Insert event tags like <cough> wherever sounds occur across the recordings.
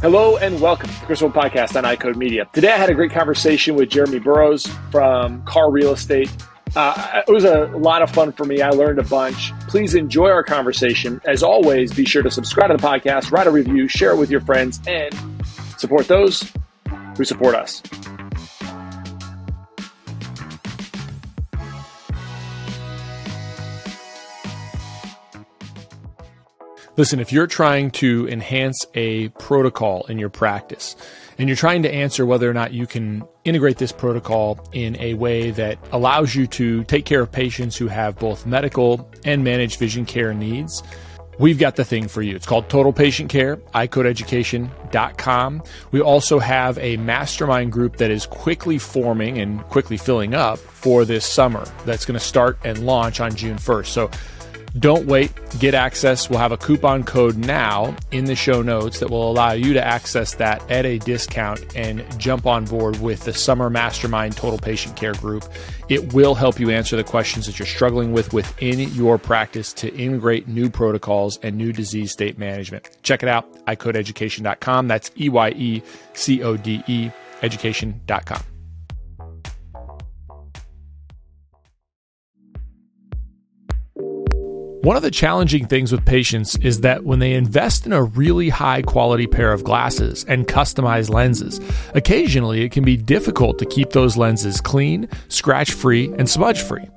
Hello and welcome to the Wolfe Podcast on EyeCode Media. Today I had a great conversation with Jeremy Burroughs from CARR Real Estate. Uh, it was a lot of fun for me. I learned a bunch. Please enjoy our conversation. As always, be sure to subscribe to the podcast, write a review, share it with your friends, and support those who support us. Listen, if you're trying to enhance a protocol in your practice and you're trying to answer whether or not you can integrate this protocol in a way that allows you to take care of patients who have both medical and managed vision care needs, we've got the thing for you. It's called Total Patient Care, EyeCodeEducation.com. We also have a mastermind group that is quickly forming and quickly filling up for this summer that's going to start and launch on June 1st. So don't wait, get access. We'll have a coupon code now in the show notes that will allow you to access that at a discount and jump on board with the Summer Mastermind Total Patient Care Group. It will help you answer the questions that you're struggling with within your practice to integrate new protocols and new disease state management. Check it out, EyeCodeEducation.com. That's E Y E C O D E education.com. One of the challenging things with patients is that when they invest in a really high quality pair of glasses and customized lenses, occasionally it can be difficult to keep those lenses clean, scratch free, and smudge free.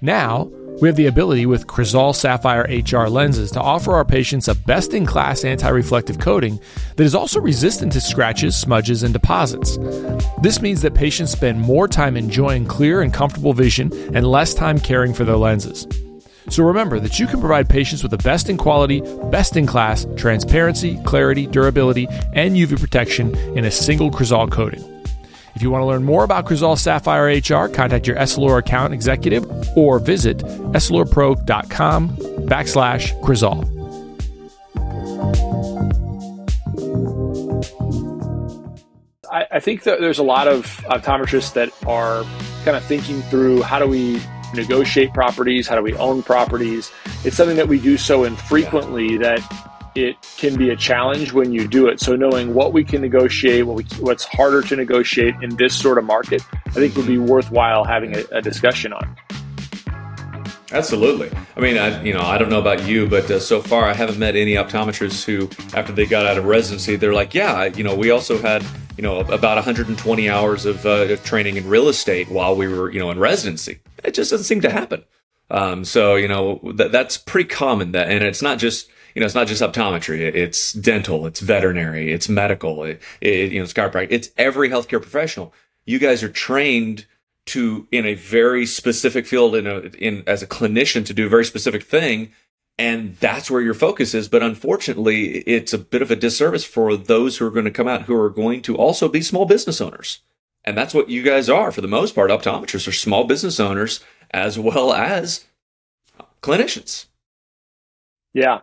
Now, we have the ability with Crizal Sapphire HR lenses to offer our patients a best in class anti reflective coating that is also resistant to scratches, smudges, and deposits. This means that patients spend more time enjoying clear and comfortable vision and less time caring for their lenses. So remember that you can provide patients with the best in quality, best in class transparency, clarity, durability, and UV protection in a single Crizal coating. If you want to learn more about Crizal Sapphire HR, contact your Essilor account executive or visit essilorpro.com backslash Crizal. I, I think that there's a lot of optometrists that are kind of thinking through how do we negotiate properties? How do we own properties? It's something that we do so infrequently that it can be a challenge when you do it. So knowing what we can negotiate, what we, what's harder to negotiate in this sort of market, I think would be mm-hmm. worthwhile having a, a discussion on. Absolutely. I mean, I you know I don't know about you, but uh, so far I haven't met any optometrists who, after they got out of residency, they're like, yeah, you know, we also had you know about 120 hours of, uh, of training in real estate while we were you know in residency. It just doesn't seem to happen. Um, so you know that that's pretty common. That and it's not just you know it's not just optometry. It's dental. It's veterinary. It's medical. It, it you know it's chiropractic. It's every healthcare professional. You guys are trained to in a very specific field in a in as a clinician to do a very specific thing and that's where your focus is but unfortunately it's a bit of a disservice for those who are going to come out who are going to also be small business owners and that's what you guys are for the most part optometrists are small business owners as well as clinicians yeah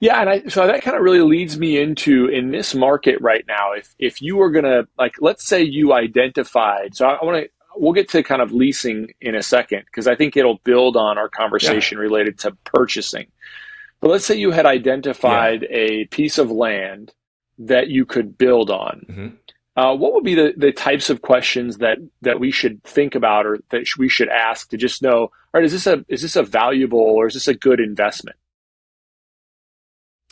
yeah, and I, so that kind of really leads me into in this market right now. If if you were gonna like, let's say you identified. So I, I want to we'll get to kind of leasing in a second because I think it'll build on our conversation yeah. related to purchasing. But let's say you had identified yeah. a piece of land that you could build on. Mm-hmm. Uh, what would be the, the types of questions that, that we should think about or that we should ask to just know, all right, is this a is this a valuable or is this a good investment?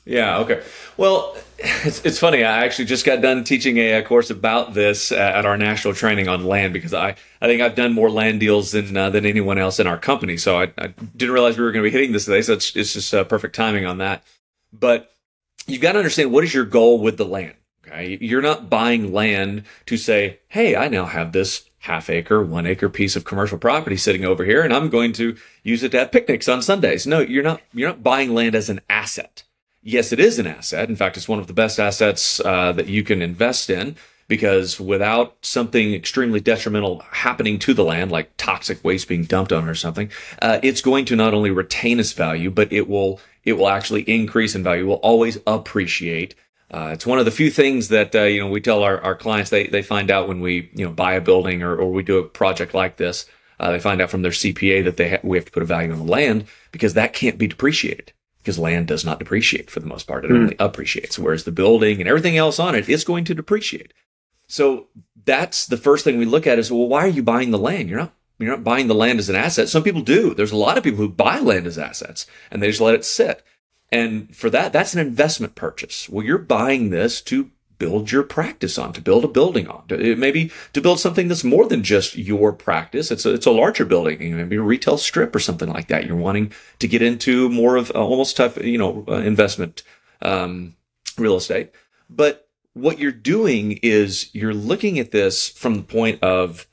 Yeah. Okay. Well, it's, it's funny. I actually just got done teaching a, a course about this at our national training on land because I, I think I've done more land deals than uh, than anyone else in our company. So I, I didn't realize we were going to be hitting this today. So it's, it's just uh, perfect timing on that. But you've got to understand what is your goal with the land. Okay. You're not buying land to say, Hey, I now have this half acre, one acre piece of commercial property sitting over here and I'm going to use it to have picnics on Sundays. No, you're not, you're not buying land as an asset yes, it is an asset. In fact, it's one of the best assets uh, that you can invest in because without something extremely detrimental happening to the land, like toxic waste being dumped on it or something, uh, it's going to not only retain its value, but it will it will actually increase in value. Will always appreciate. Uh, it's one of the few things that uh, you know we tell our, our clients they they find out when we you know buy a building or, or we do a project like this. Uh, they find out from their CPA that they ha- we have to put a value on the land because that can't be depreciated because land does not depreciate for the most part. It mm. only appreciates, whereas the building and everything else on it is going to depreciate. So that's the first thing we look at is, well, why are you buying the land? You're not you're not buying the land as an asset. Some people do. There's a lot of people who buy land as assets and they just let it sit. And for that, that's an investment purchase. Well, you're buying this to build your practice on, to build a building on, maybe to build something that's more than just your practice. It's a, it's a larger building, maybe a retail strip or something like that. You're wanting to get into more of almost type, you know, uh, investment um, real estate. But what you're doing is you're looking at this from the point of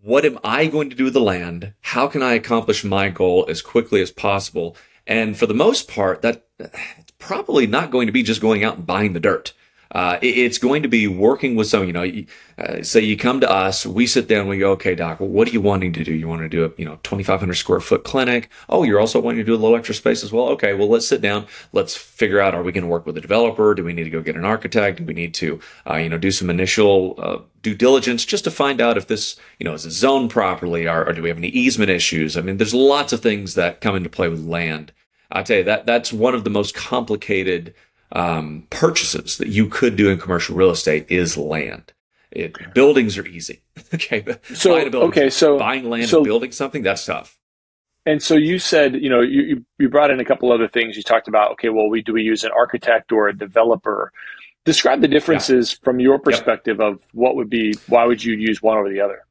what am I going to do with the land? How can I accomplish my goal as quickly as possible? And for the most part, that it's probably not going to be just going out and buying the dirt. Uh, it's going to be working with some, you know, uh, say you come to us, we sit down, we go, okay, doc, what are you wanting to do? You want to do a, you know, 2,500 square foot clinic. Oh, you're also wanting to do a little extra space as well. Okay, well, let's sit down. Let's figure out, are we going to work with a developer? Do we need to go get an architect? Do we need to, uh, you know, do some initial, uh, due diligence just to find out if this, you know, is it zoned properly or, or do we have any easement issues? I mean, there's lots of things that come into play with land. I tell you that that's one of the most complicated um, purchases that you could do in commercial real estate is land. It, buildings are easy. <laughs> okay. So, buying okay. So buying land so, and building something, that's tough. And so you said, you know, you, you brought in a couple other things. You talked about, okay, well, we do we use an architect or a developer? Describe the differences yeah. from your perspective yep. of what would be, why would you use one over the other?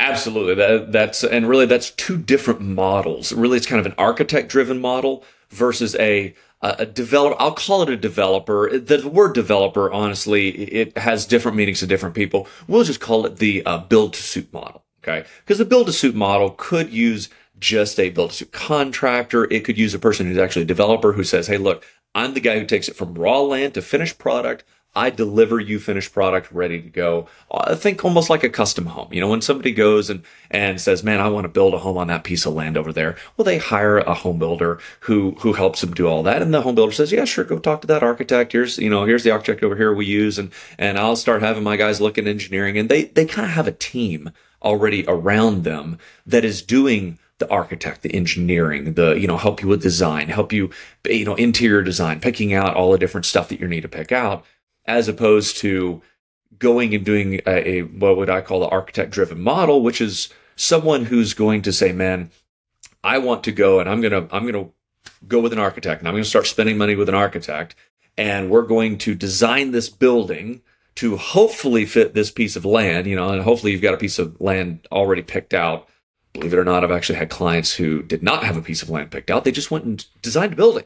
Absolutely. That, that's, and really that's two different models. Really, it's kind of an architect driven model versus a, a developer. I'll call it a developer. The word developer, honestly, it has different meanings to different people. We'll just call it the uh, build to suit model. Okay. Because the build to suit model could use just a build to suit contractor. It could use a person who's actually a developer who says, Hey, look, I'm the guy who takes it from raw land to finished product. I deliver you finished product ready to go. I think almost like a custom home. You know, when somebody goes and, and says, man, I want to build a home on that piece of land over there. Well, they hire a home builder who, who helps them do all that. And the home builder says, yeah, sure. Go talk to that architect. Here's, you know, here's the architect over here we use. And, and I'll start having my guys look at engineering and they, they kind of have a team already around them that is doing the architect, the engineering, the, you know, help you with design, help you, you know, interior design, picking out all the different stuff that you need to pick out as opposed to going and doing a, a what would I call the architect driven model, which is someone who's going to say, man, I want to go and I'm going to, I'm going to go with an architect and I'm going to start spending money with an architect and we're going to design this building to hopefully fit this piece of land, you know, and hopefully you've got a piece of land already picked out. Believe it or not, I've actually had clients who did not have a piece of land picked out. They just went and designed a building,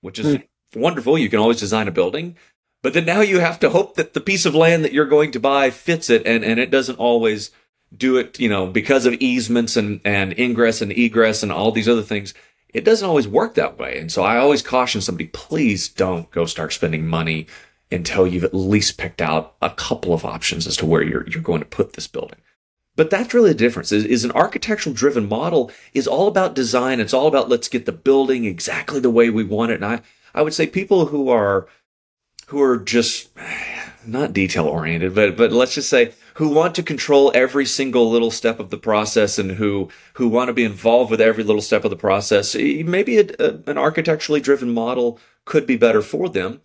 which is mm. wonderful. You can always design a building, but then now you have to hope that the piece of land that you're going to buy fits it, and, and it doesn't always do it, you know, because of easements and, and ingress and egress and all these other things. It doesn't always work that way. And so I always caution somebody, please don't go start spending money until you've at least picked out a couple of options as to where you're, you're going to put this building. But that's really the difference is, is an architectural driven model is all about design. It's all about let's get the building exactly the way we want it. And I, I would say people who are who are just not detail oriented, but but let's just say who want to control every single little step of the process and who who want to be involved with every little step of the process. Maybe a, a, an architecturally driven model could be better for them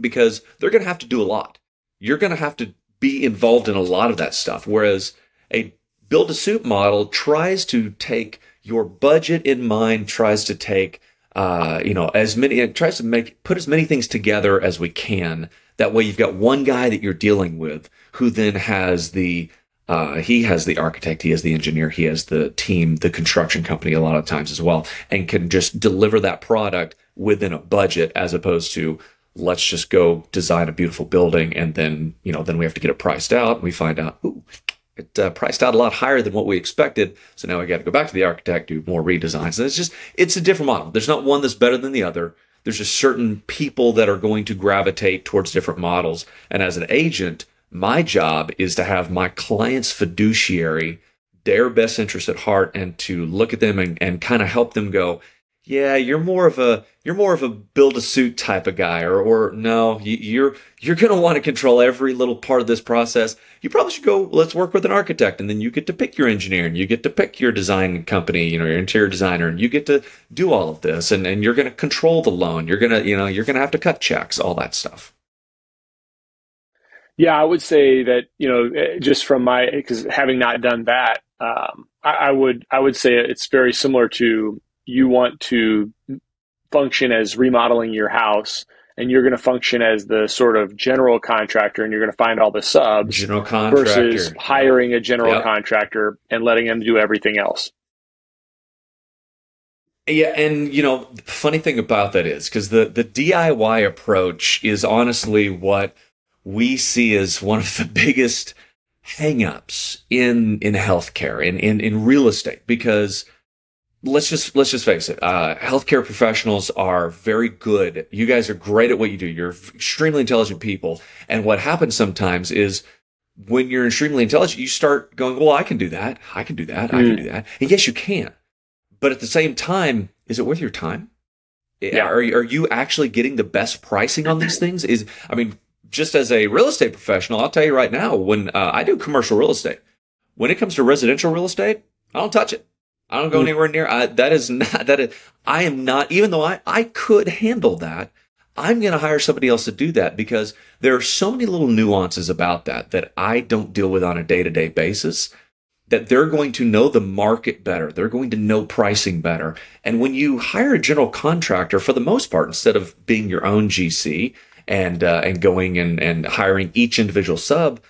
because they're going to have to do a lot. You're going to have to be involved in a lot of that stuff. Whereas a build a suit model tries to take your budget in mind, tries to take uh, you know, as many, it tries to make, put as many things together as we can. That way you've got one guy that you're dealing with who then has the, uh, he has the architect, he has the engineer, he has the team, the construction company a lot of times as well, and can just deliver that product within a budget as opposed to, let's just go design a beautiful building and then, you know, then we have to get it priced out. And we find out, ooh, it uh, priced out a lot higher than what we expected. So now I got to go back to the architect, do more redesigns. And it's just, it's a different model. There's not one that's better than the other. There's just certain people that are going to gravitate towards different models. And as an agent, my job is to have my client's fiduciary, their best interest at heart, and to look at them and, and kind of help them go, yeah, you're more of a you're more of a build a suit type of guy, or or no, you, you're you're going to want to control every little part of this process. You probably should go. Let's work with an architect, and then you get to pick your engineer, and you get to pick your design company, you know, your interior designer, and you get to do all of this, and and you're going to control the loan. You're gonna you know you're going to have to cut checks, all that stuff. Yeah, I would say that you know eh, just from my because having not done that, um, I, I would I would say it's very similar to you want to function as remodeling your house and you're going to function as the sort of general contractor and you're going to find all the subs general contractor versus hiring a general yep. contractor and letting them do everything else yeah and you know the funny thing about that is because the the diy approach is honestly what we see as one of the <laughs> biggest hangups in in healthcare in in, in real estate because let's just let's just face it. Uh, healthcare professionals are very good. You guys are great at what you do. You're extremely intelligent people. And what happens sometimes is when you're extremely intelligent, you start going, "Well, I can do that. I can do that. Mm. I can do that." And yes, you can. But at the same time, is it worth your time? Yeah. Are, are you actually getting the best pricing on these things? Is I mean, just as a real estate professional, I'll tell you right now, when uh, I do commercial real estate, when it comes to residential real estate, I don't touch it. I don't go mm. anywhere near. I, that is not that. Is, I am not. Even though I I could handle that, I'm going to hire somebody else to do that because there are so many little nuances about that that I don't deal with on a day to day basis. That they're going to know the market better. They're going to know pricing better. And when you hire a general contractor, for the most part, instead of being your own GC and uh, and going and and hiring each individual sub,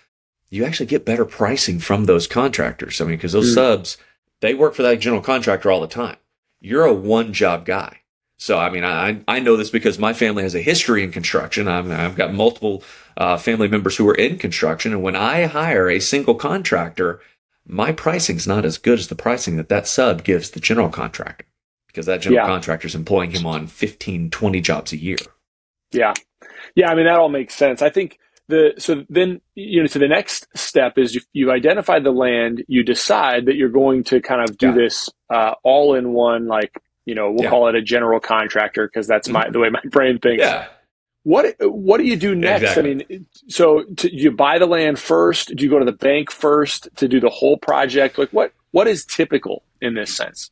you actually get better pricing from those contractors. I mean, because those mm. subs they work for that general contractor all the time. You're a one job guy. So, I mean, I, I know this because my family has a history in construction. i have got multiple uh, family members who are in construction. And when I hire a single contractor, my pricing's not as good as the pricing that that sub gives the general contractor because that general yeah. contractor is employing him on 15, 20 jobs a year. Yeah. Yeah. I mean, that all makes sense. I think the so then you know so the next step is you, you've identified the land you decide that you're going to kind of do yeah. this uh, all in one like you know we'll yeah. call it a general contractor because that's my mm-hmm. the way my brain thinks yeah what what do you do next exactly. i mean so to, you buy the land first do you go to the bank first to do the whole project like what what is typical in this sense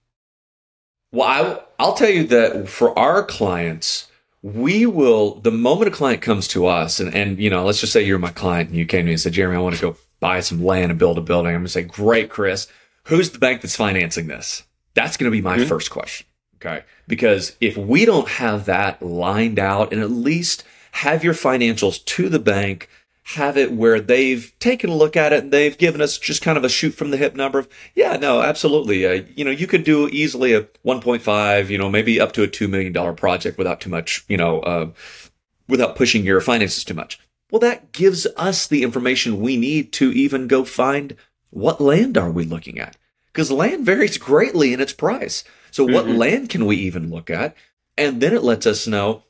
well I, i'll tell you that for our clients we will the moment a client comes to us and and you know let's just say you're my client and you came to me and said jeremy i want to go buy some land and build a building. I'm going to say great chris. Who's the bank that's financing this? That's going to be my mm-hmm. first question okay? Because if we don't have that lined out and at least have your financials to the bank have it where they've taken a look at it and they've given us just kind of a shoot from the hip number of, yeah, no, absolutely. Uh, you know, you could do easily a 1.5, you know, maybe up to a $2 million project without too much, you know, uh, without pushing your finances too much. Well, that gives us the information we need to even go find what land are we looking at? Because land varies greatly in its price. So what mm-hmm. land can we even look at? And then it lets us know,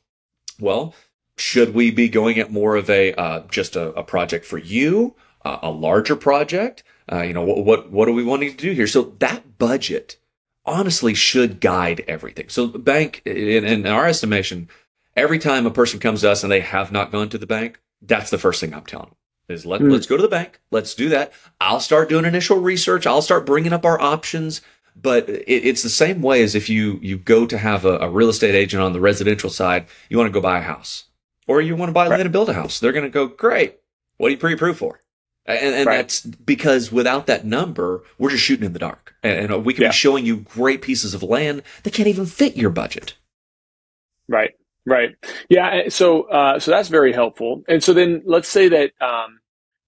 well, should we be going at more of a uh, just a, a, project for you, uh, a larger project? Uh, you know, what, what what are we wanting to do here? So that budget honestly should guide everything. So the bank, in, in our estimation, every time a person comes to us and they have not gone to the bank, that's the first thing I'm telling them is let, mm. let's go to the bank. Let's do that. I'll start doing initial research. I'll start bringing up our options. But it, it's the same way as if you, you go to have a, a real estate agent on the residential side, you want to go buy a house or you want to buy land and build a house. They're going to go, great. What do you pre-approve for? And, and right. that's because without that number, we're just shooting in the dark. And, and we can yeah. be showing you great pieces of land that can't even fit your budget. Right. Right. Yeah. So, uh, so that's very helpful. And so then let's say that, um,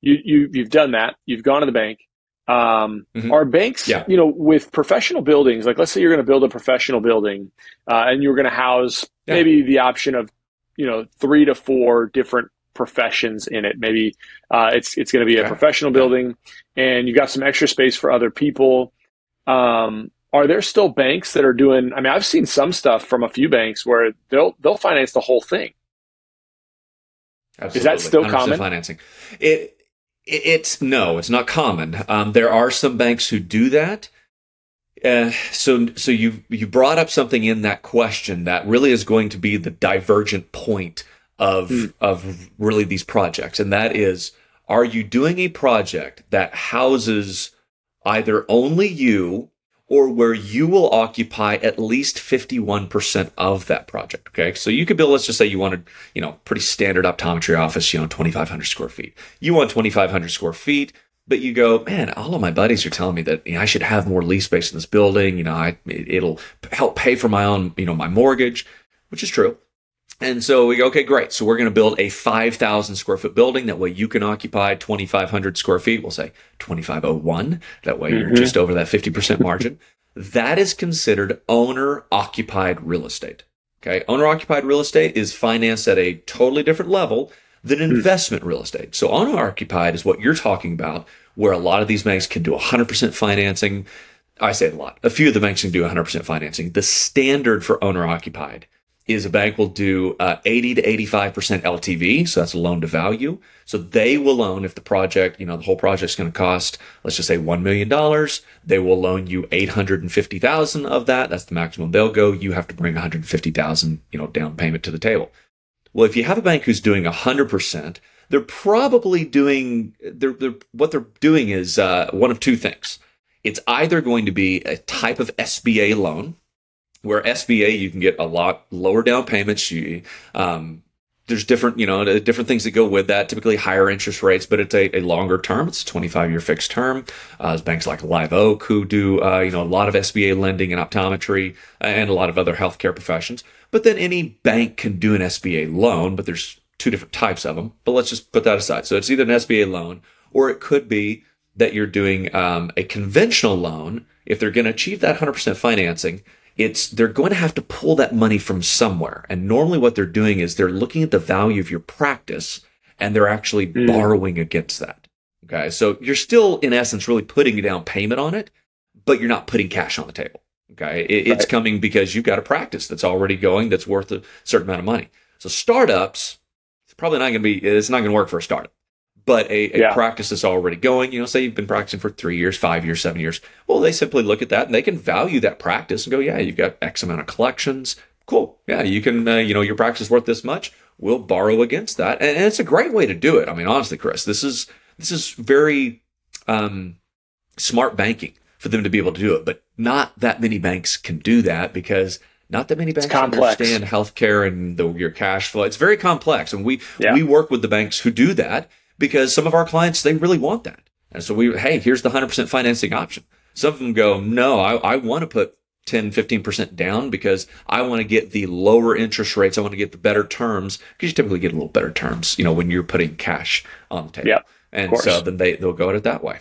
you, you, you've done that. You've gone to the bank. Um, mm-hmm. Are banks, yeah. you know, with professional buildings, like let's say you're going to build a professional building, uh, and you're going to house yeah. maybe the option of you know three to four different professions in it. Maybe uh, it's it's going to be a professional building, and you got some extra space for other people. Um, are there still banks that are doing? I mean, I've seen some stuff from a few banks where they'll they'll finance the whole thing. Absolutely. Is that still common financing? It, it, it's no, it's not common. Um, there are some banks who do that Uh, so, so you you brought up something in that question that really is going to be the divergent point of mm. of really these projects, and that is, are you doing a project that houses either only you or where you will occupy at least 51% of that project. Okay. So you could build, let's just say you wanted, you know, pretty standard optometry office, you know, 2,500 square feet. You want 2,500 square feet, but you go, man, all of my buddies are telling me that you know, I should have more lease space in this building. You know, I, it'll help pay for my own, you know, my mortgage, which is true. And so we go, okay, great. So we're going to build a 5,000 square foot building. That way you can occupy 2,500 square feet. We'll say 2,501. That way you're mm-hmm. just over that 50% margin. <laughs> that is considered owner occupied real estate. Okay. Owner occupied real estate is financed at a totally different level than hmm. investment real estate. So owner occupied is what you're talking about, where a lot of these banks can do 100% financing. I say a lot. A few of the banks can do 100% financing. The standard for owner occupied is a bank will do uh, 80 to 85% LTV. So that's a loan to value. So they will loan if the project, you know, the whole project is going to cost, let's just say $1 million. They will loan you 850,000 of that. That's the maximum they'll go. You have to bring 150,000, you know, down payment to the table. Well, if you have a bank who's doing 100%, they're probably doing, they're, they're what they're doing is uh, one of two things. It's either going to be a type of SBA loan, where SBA you can get a lot lower down payments. You, um, there's different, you know, different things that go with that. Typically higher interest rates, but it's a, a longer term. It's a 25 year fixed term. Uh, banks like Live Oak who do, uh, you know, a lot of SBA lending and optometry and a lot of other healthcare professions. But then any bank can do an SBA loan, but there's two different types of them. But let's just put that aside. So it's either an SBA loan or it could be that you're doing um, a conventional loan if they're going to achieve that 100% financing it's they're going to have to pull that money from somewhere. And normally what they're doing is they're looking at the value of your practice and they're actually mm. borrowing against that. Okay. So you're still in essence really putting a down payment on it, but you're not putting cash on the table. Okay. It, right. It's coming because you've got a practice that's already going that's worth a certain amount of money. So startups, probably not going to be, it's not going to work for a startup but a, a yeah. practice that's already going, you know, say you've been practicing for three years, five years, seven years. Well, they simply look at that and they can value that practice and go, yeah, you've got X amount of collections. Cool. Yeah, you can, uh, you know, your practice is worth this much. We'll borrow against that. And, and, it's a great way to do it. I mean, honestly, Chris, this is, this is very, um, smart banking for them to be able to do it, but not that many banks can do that because not that many banks understand healthcare and the, your cash flow. It's very complex. And we, yeah. we work with the banks who do that because some of our clients, they really want that. And so we, hey, here's the 100% financing option. Some of them go, no, I, I want to put 10, 15% down because I want to get the lower interest rates. I want to get the better terms because you typically get a little better terms, you know, when you're putting cash on the table. Yeah. And so then they, they'll go at it that way.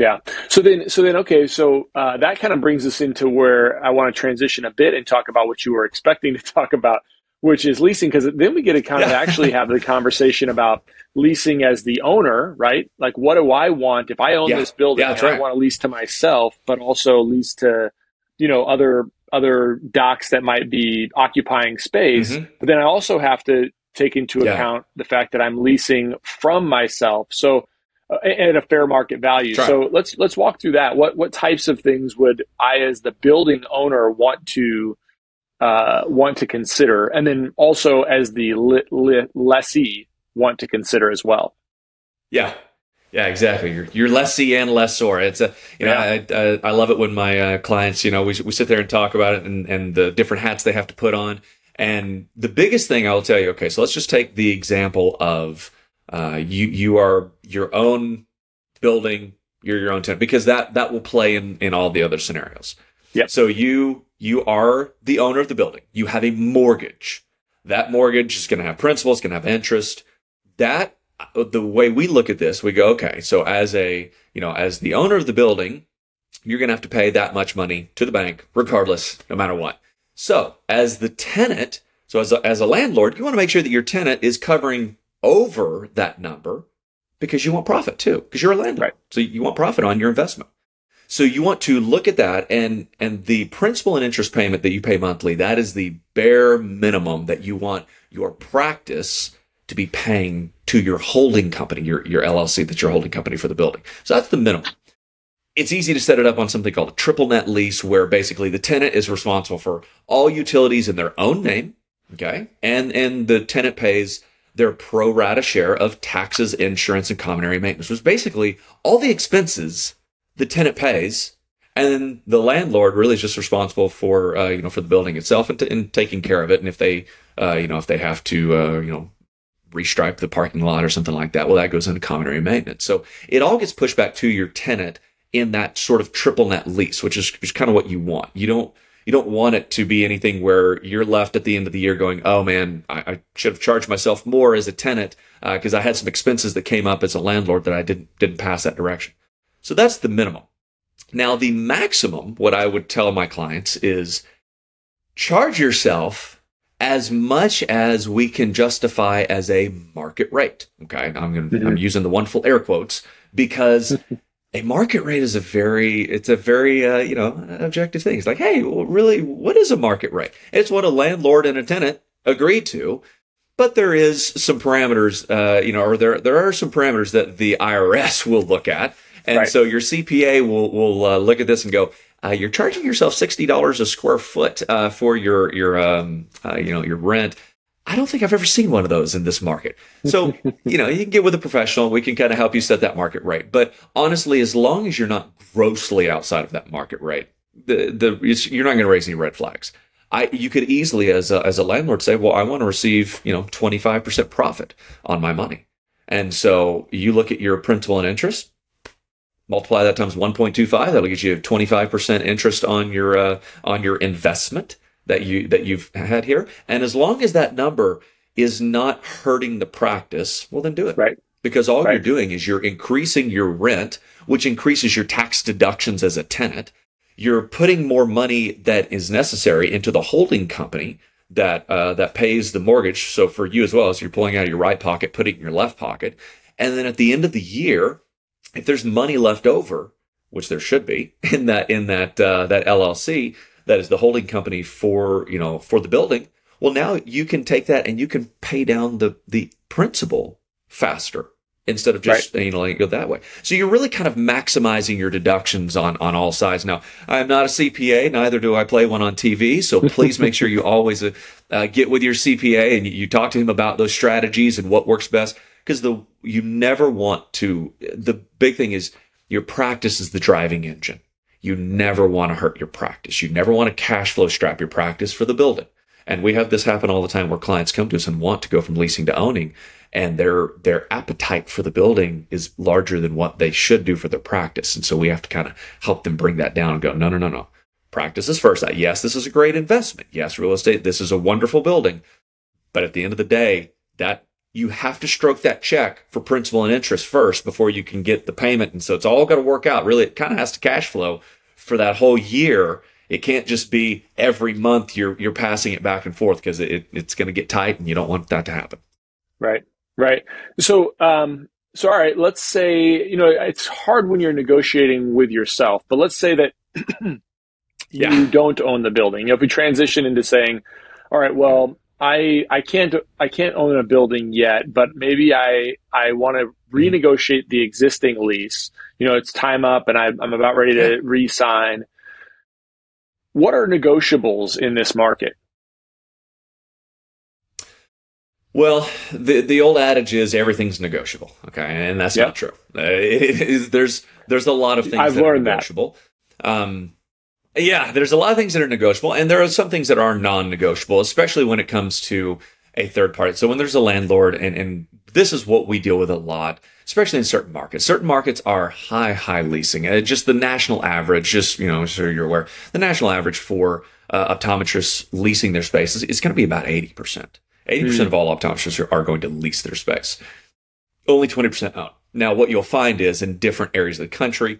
Yeah. So then, so then, okay. So uh, that kind of brings us into where I want to transition a bit and talk about what you were expecting <laughs> to talk about, which is leasing, because then we get to kind of <laughs> actually have the conversation about leasing as the owner, right? Like, what do I want if I own yeah. this building? Yeah, right. I want to lease to myself, but also lease to, you know, other other docs that might be occupying space. Mm-hmm. But then I also have to take into yeah. account the fact that I'm leasing from myself. So at a fair market value. So let's let's walk through that. What what types of things would I, as the building owner, want to uh, want to consider, and then also as the li- li- lessee, want to consider as well. Yeah. Yeah, exactly. You're, you're lessee and lessor. It's a, you know, I, I, I love it when my uh, clients, you know, we, we sit there and talk about it and, and the different hats they have to put on. And the biggest thing I will tell you, okay, so let's just take the example of uh, you, you are your own building, you're your own tenant, because that, that will play in, in all the other scenarios. Yeah. So you, you are the owner of the building. You have a mortgage. That mortgage is going to have principal, it's going to have interest that uh, the way we look at this, we go, okay, so as a, you know, as the owner of the building, you're going to have to pay that much money to the bank regardless, no matter what. So as the tenant, so as a, as a landlord, you want to make sure that your tenant is covering over that number because you want profit too, because you're a landlord. Right. So you want profit on your investment. So you want to look at that and, and the principal and interest payment that you pay monthly, that is the bare minimum that you want your practice to be paying to your holding company, your, your LLC that's your holding company for the building. So that's the minimum. it's easy to set it up on something called a triple net lease, where basically the tenant is responsible for all utilities in their own name. Okay. And, and the tenant pays their pro rata share of taxes, insurance, and common area maintenance, which basically all the expenses the tenant pays. And then the landlord really is just responsible for, uh, you know, for the building itself and, t- and, taking care of it. And if they, uh, you know, if they have to, uh, you know, restripe the parking lot or something like that, well, that goes into common area maintenance. So it all gets pushed back to your tenant in that sort of triple net lease, which is, is kind of what you want. You don't, you don't want it to be anything where you're left at the end of the year going, oh man, I, I should have charged myself more as a tenant because uh, I had some expenses that came up as a landlord that I didn't didn't pass that direction. So that's the minimum. Now the maximum, what I would tell my clients is charge yourself as much as we can justify as a market rate. Okay, I'm gonna, mm-hmm. I'm using the wonderful air quotes because <laughs> a market rate is a very it's a very uh, you know objective thing. It's like hey well, really what is a market rate? It's what a landlord and a tenant agree to but there is some parameters uh, you know or there there are some parameters that the irs will look at. And right. so your cpa will will uh, look at this and go uh, you're charging yourself sixty dollars a square foot uh, for your your um, uh, you know your rent I don't think I've ever seen one of those in this market. So, <laughs> you know, you can get with a professional. We can kind of help you set that market rate. But honestly, as long as you're not grossly outside of that market rate, the, the, you're not going to raise any red flags. I, you could easily, as a, as a landlord, say, well, I want to receive, you know, 25% profit on my money. And so you look at your principal and interest, multiply that times 1.25, that'll get you 25% interest on your, uh, on your investment that you that you've had here. And as long as that number is not hurting the practice, well then do it. Right. Because all right. you're doing is you're increasing your rent, which increases your tax deductions as a tenant. You're putting more money that is necessary into the holding company that uh, that pays the mortgage. So for you as well, so you're pulling out of your right pocket, putting it in your left pocket, and then at the end of the year, if there's money left over, which there should be <laughs> in that in that uh, that LLC, that is the holding company for you know for the building well now you can take that and you can pay down the the principal faster instead of just right. you know letting it go that way. So you're really kind of maximizing your deductions on on all sides. Now i'm not a cpa neither do i play one on tv so <laughs> please make sure you always uh, uh, get with your cpa and you, you talk to him about those strategies and what works best because the you never want to the big thing is your practice is the driving engine you never want to hurt your practice. You never want to cash flow strap your practice for the building. And we have this happen all the time where clients come to us and want to go from leasing to owning and their their appetite for the building is larger than what they should do for their practice. And so we have to kind of help them bring that down and go, no, no, no, no. Practice is first. Uh, yes, this is a great investment. Yes, real estate, this is a wonderful building. But at the end of the day, that you have to stroke that check for principal and interest first before you can get the payment. And so it's all got to work out. Really, it kind of has to cash flow for that whole year. It can't just be every month you're you're passing it back and forth because it, it's going to get tight and you don't want that to happen. Right. Right. So um so all right, let's say, you know, it's hard when you're negotiating with yourself, but let's say that <clears throat> you yeah. don't own the building. You know, if we transition into saying, all right, well, I I can't I can't own a building yet, but maybe I I want to renegotiate the existing lease. You know, it's time up, and I, I'm about ready to re-sign. What are negotiables in this market? Well, the the old adage is everything's negotiable. Okay, and that's yep. not true. Uh, <laughs> it is, there's there's a lot of things I've that learned are negotiable. That. Um, yeah, there's a lot of things that are negotiable, and there are some things that are non-negotiable, especially when it comes to a third party. So when there's a landlord, and, and this is what we deal with a lot, especially in certain markets. Certain markets are high, high leasing. Uh, just the national average, just, you know, so you're aware, the national average for uh, optometrists leasing their space is, is going to be about 80%. 80% mm. of all optometrists are, are going to lease their space. Only 20% own. Now, what you'll find is in different areas of the country,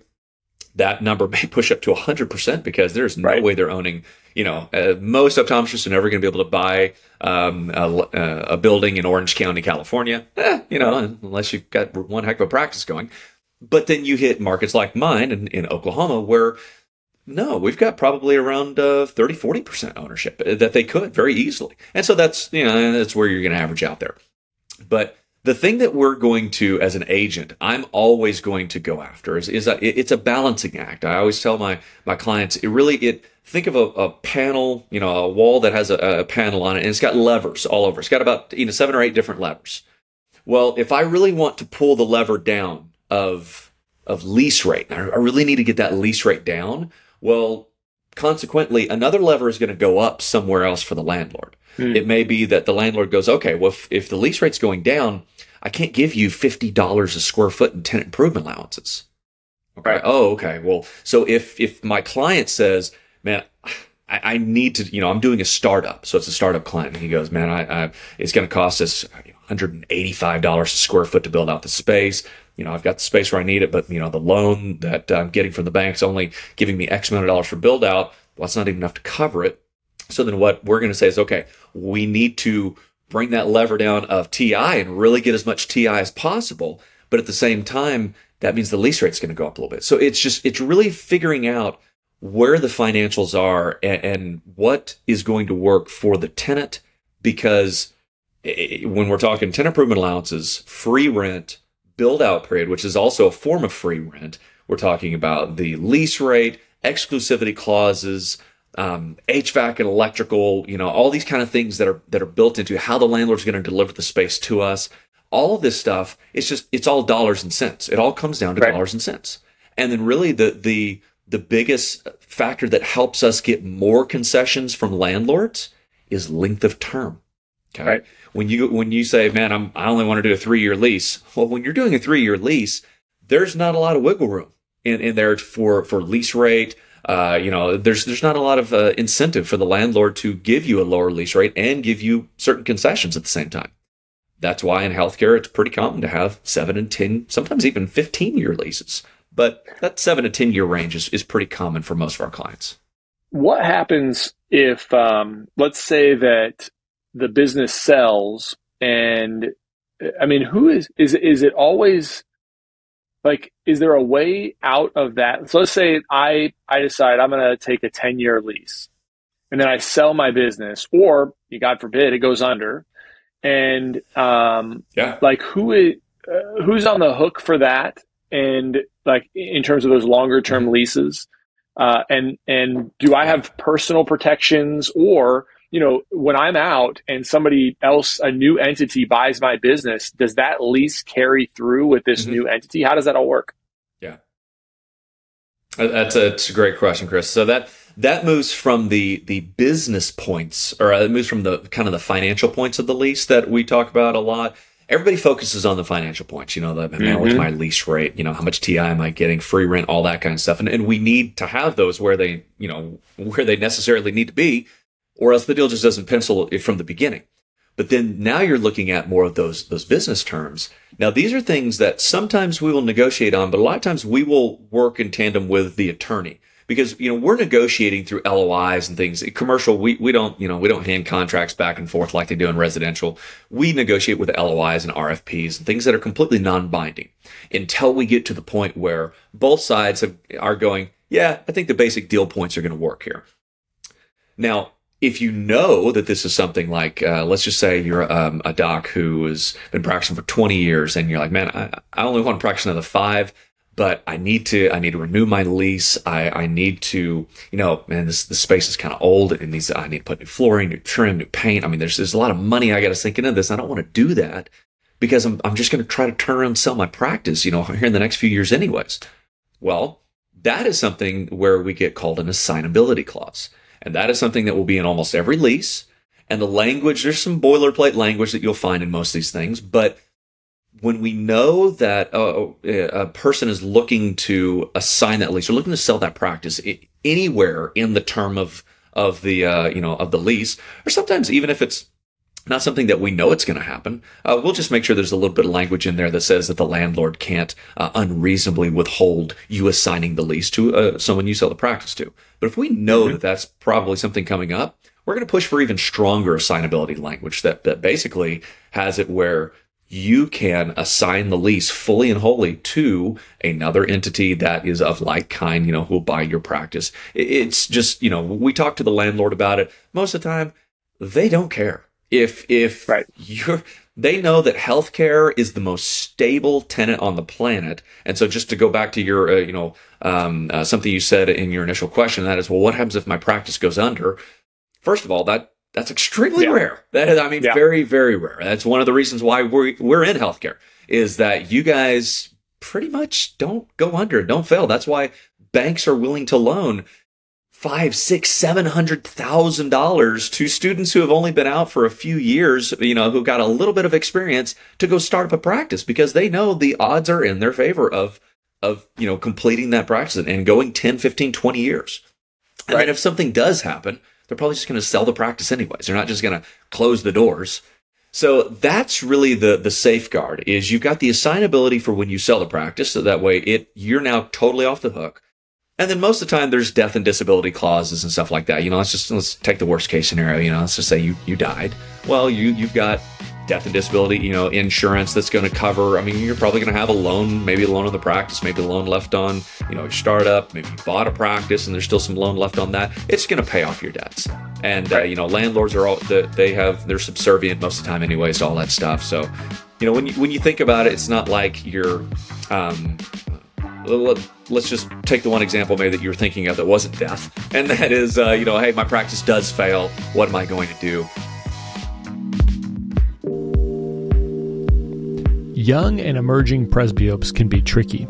that number may push up to 100% because there's no right. way they're owning, you know, uh, most optometrists are never going to be able to buy um, a, uh, a, building in Orange County, California, eh, you know, unless you've got one heck of a practice going. But then you hit markets like mine in, in Oklahoma where no, we've got probably around uh, 30, 40% ownership uh, that they could very easily. And so that's, you know, that's where you're going to average out there. But the thing that we're going to, as an agent, I'm always going to go after is, is a, it's a balancing act. I always tell my, my clients, it really, it, think of a, a panel, you know, a wall that has a, a panel on it and it's got levers all over. It's got about, you know, seven or eight different levers. Well, if I really want to pull the lever down of, of lease rate, I really need to get that lease rate down. Well, consequently, another lever is going to go up somewhere else for the landlord. Hmm. It may be that the landlord goes, okay, well, if, if the lease rate's going down, I can't give you $50 a square foot in tenant improvement allowances. Okay. Right. Oh, okay. Well, so if, if my client says, man, I, I, need to, you know, I'm doing a startup. So it's a startup client. And he goes, man, I, I it's going to cost us $185 a square foot to build out the space. You know, I've got the space where I need it, but you know, the loan that I'm getting from the bank's only giving me X amount of dollars for build out. Well, that's not even enough to cover it. So then what we're going to say is, okay, we need to bring that lever down of TI and really get as much TI as possible. But at the same time, that means the lease rate's going to go up a little bit. So it's just, it's really figuring out where the financials are and, and what is going to work for the tenant. Because when we're talking tenant improvement allowances, free rent, build out period, which is also a form of free rent, we're talking about the lease rate, exclusivity clauses, um, HVAC and electrical, you know, all these kind of things that are that are built into how the landlord's going to deliver the space to us. All of this stuff, it's just it's all dollars and cents. It all comes down to right. dollars and cents. And then really the the the biggest factor that helps us get more concessions from landlords is length of term. Okay. Right. When you when you say, "Man, I'm I only want to do a 3-year lease." Well, when you're doing a 3-year lease, there's not a lot of wiggle room in in there for for lease rate, uh, you know, there's there's not a lot of uh, incentive for the landlord to give you a lower lease rate and give you certain concessions at the same time. That's why in healthcare it's pretty common to have seven and ten, sometimes even fifteen year leases. But that seven to ten year range is, is pretty common for most of our clients. What happens if, um, let's say that the business sells, and I mean, who is is is it always like is there a way out of that? So let's say i i decide i'm going to take a 10 year lease and then i sell my business or god forbid it goes under and um yeah. like who is uh, who's on the hook for that? And like in terms of those longer term mm-hmm. leases uh and and do i have personal protections or you know, when I'm out and somebody else, a new entity buys my business, does that lease carry through with this mm-hmm. new entity? How does that all work? Yeah. That's a, that's a great question, Chris. So that, that moves from the the business points or it moves from the kind of the financial points of the lease that we talk about a lot everybody focuses on the financial points you know the man mm-hmm. what's my lease rate you know how much ti am i getting free rent all that kind of stuff and, and we need to have those where they you know where they necessarily need to be or else the deal just doesn't pencil from the beginning. But then now you're looking at more of those those business terms. Now these are things that sometimes we will negotiate on, but a lot of times we will work in tandem with the attorney because you know we're negotiating through LOIs and things. Commercial, we we don't you know we don't hand contracts back and forth like they do in residential. We negotiate with LOIs and RFPs and things that are completely non-binding until we get to the point where both sides have, are going, yeah, I think the basic deal points are going to work here. Now, if you know that this is something like, uh, let's just say you're um, a doc who has been practicing for 20 years and you're like, man, I, I only want to practice another five, but I need to, I need to renew my lease. I, I need to, you know, man, this, the space is kind of old. and needs, I need to put new flooring, new trim, new paint. I mean, there's, there's a lot of money I got to sink into this. I don't want to do that because I'm, I'm just going to try to turn around and sell my practice, you know, <laughs> here in the next few years anyways. Well, that is something where we get called an assignability clause. And that is something that will be in almost every lease. And the language, there's some boilerplate language that you'll find in most of these things. But when we know that a, a person is looking to assign that lease or looking to sell that practice anywhere in the term of of the uh, you know of the lease, or sometimes even if it's not something that we know it's going to happen. Uh, we'll just make sure there's a little bit of language in there that says that the landlord can't uh, unreasonably withhold you assigning the lease to uh, someone you sell the practice to. But if we know mm-hmm. that that's probably something coming up, we're going to push for even stronger assignability language that, that basically has it where you can assign the lease fully and wholly to another entity that is of like kind, you know, who will buy your practice. It's just, you know, we talk to the landlord about it. Most of the time, they don't care if if right. you're they know that healthcare is the most stable tenant on the planet. And so, just to go back to your, uh, you know, um, uh, something you said in your initial question, that is, well, what happens if my practice goes under? First of all, that that's extremely yeah. rare. That is, I mean, yeah. very, very rare. That's one of the reasons why we're we're in healthcare is that you guys pretty much don't go under, don't fail. That's why banks are willing to loan five, six, seven hundred thousand dollars to students who have only been out for a few years, you know, who got a little bit of experience to go start up a practice because they know the odds are in their favor of, of, you know, completing that practice and going 10, 15, 20 years. And right. then if something does happen, they're probably just going to sell the practice anyways. They're not just going to close the doors. So that's really the the safeguard is you've got the assignability for when you sell the practice, so that way it you're now totally off the hook. And then most of the time there's death and disability clauses and stuff like that. You know, let's just let's take the worst case scenario. You know, let's just say you you died. Well, you you've got death and disability, you know, insurance that's going to cover. I mean, you're probably going to have a loan, maybe a loan on the practice, maybe a loan left on, you know, your startup. Maybe you bought a practice and there's still some loan left on that. It's going to pay off your debts. And uh, you know, landlords are all they have they're subservient most of the time, anyways, to all that stuff. So, you know, when you when you think about it, it's not like you're. Um, let's just take the one example maybe that you're thinking of that wasn't death, and that is, uh, you know, hey, my practice does fail. What am I going to do? Young and emerging presbyopes can be tricky.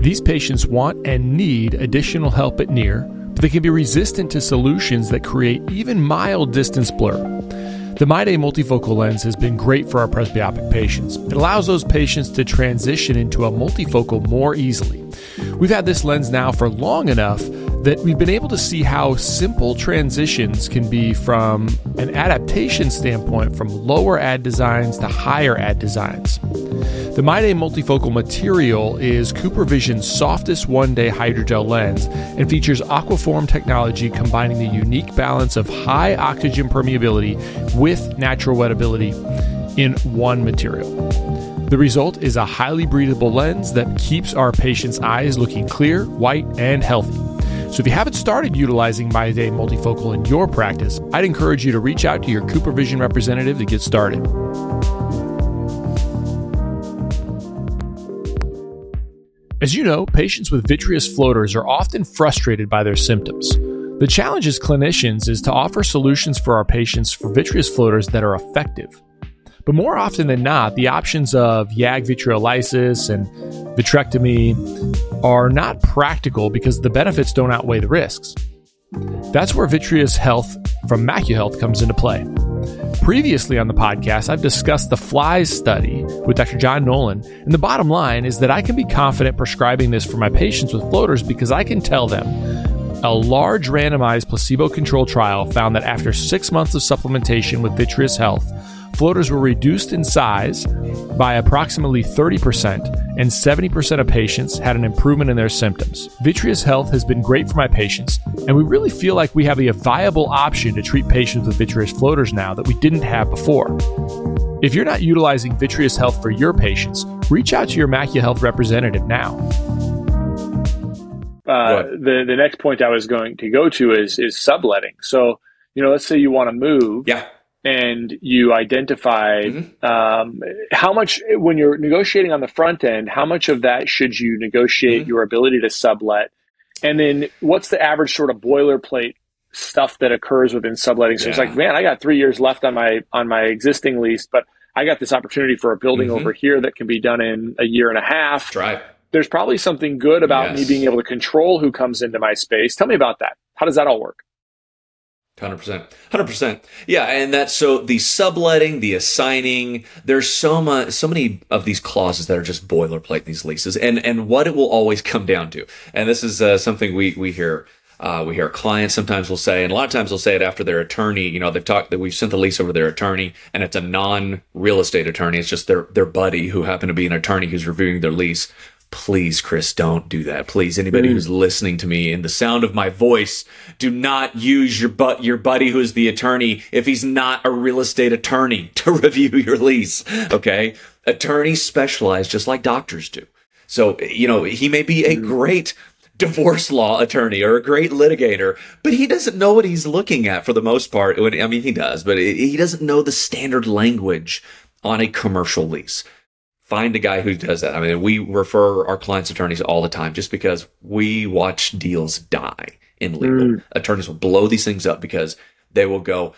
These patients want and need additional help at near, but they can be resistant to solutions that create even mild distance blur. The MyDay multifocal lens has been great for our presbyopic patients. It allows those patients to transition into a multifocal more easily. We've had this lens now for long enough that we've been able to see how simple transitions can be from an adaptation standpoint from lower ad designs to higher ad designs. The MyDay multifocal material is CooperVision's softest one day hydrogel lens and features Aquaform technology combining the unique balance of high oxygen permeability with natural wettability in one material. The result is a highly breathable lens that keeps our patients' eyes looking clear, white, and healthy. So if you haven't started utilizing MyDay multifocal in your practice, I'd encourage you to reach out to your CooperVision representative to get started. As you know, patients with vitreous floaters are often frustrated by their symptoms. The challenge as clinicians is to offer solutions for our patients for vitreous floaters that are effective. But more often than not, the options of YAG vitreolysis and vitrectomy are not practical because the benefits don't outweigh the risks. That's where Vitreous Health from MacuHealth comes into play. Previously on the podcast, I've discussed the FLIES study with Dr. John Nolan, and the bottom line is that I can be confident prescribing this for my patients with floaters because I can tell them a large randomized placebo controlled trial found that after six months of supplementation with Vitreous Health, floaters were reduced in size by approximately 30%, and 70% of patients had an improvement in their symptoms. Vitreous Health has been great for my patients, and we really feel like we have a viable option to treat patients with vitreous floaters now that we didn't have before. If you're not utilizing Vitreous Health for your patients, reach out to your MacuHealth representative now. Uh, the the next point I was going to go to is is subletting. So you know, let's say you want to move, yeah and you identify mm-hmm. um, how much when you're negotiating on the front end how much of that should you negotiate mm-hmm. your ability to sublet and then what's the average sort of boilerplate stuff that occurs within subletting so yeah. it's like man i got three years left on my on my existing lease but i got this opportunity for a building mm-hmm. over here that can be done in a year and a half right there's probably something good about yes. me being able to control who comes into my space tell me about that how does that all work Hundred percent, hundred percent. Yeah, and that's so the subletting, the assigning. There's so much, so many of these clauses that are just boilerplate in these leases, and and what it will always come down to. And this is uh, something we we hear. Uh, we hear clients sometimes will say, and a lot of times they'll say it after their attorney. You know, they've talked that we've sent the lease over to their attorney, and it's a non-real estate attorney. It's just their their buddy who happened to be an attorney who's reviewing their lease please chris don't do that please anybody mm. who's listening to me in the sound of my voice do not use your but your buddy who's the attorney if he's not a real estate attorney <laughs> to review your lease okay attorneys specialize just like doctors do so you know he may be a mm. great divorce law attorney or a great litigator, but he doesn't know what he's looking at for the most part. I mean, he does, but he doesn't know the standard language on a commercial lease. Find a guy who does that. I mean, we refer our clients' attorneys all the time just because we watch deals die in legal. Mm. Attorneys will blow these things up because they will go,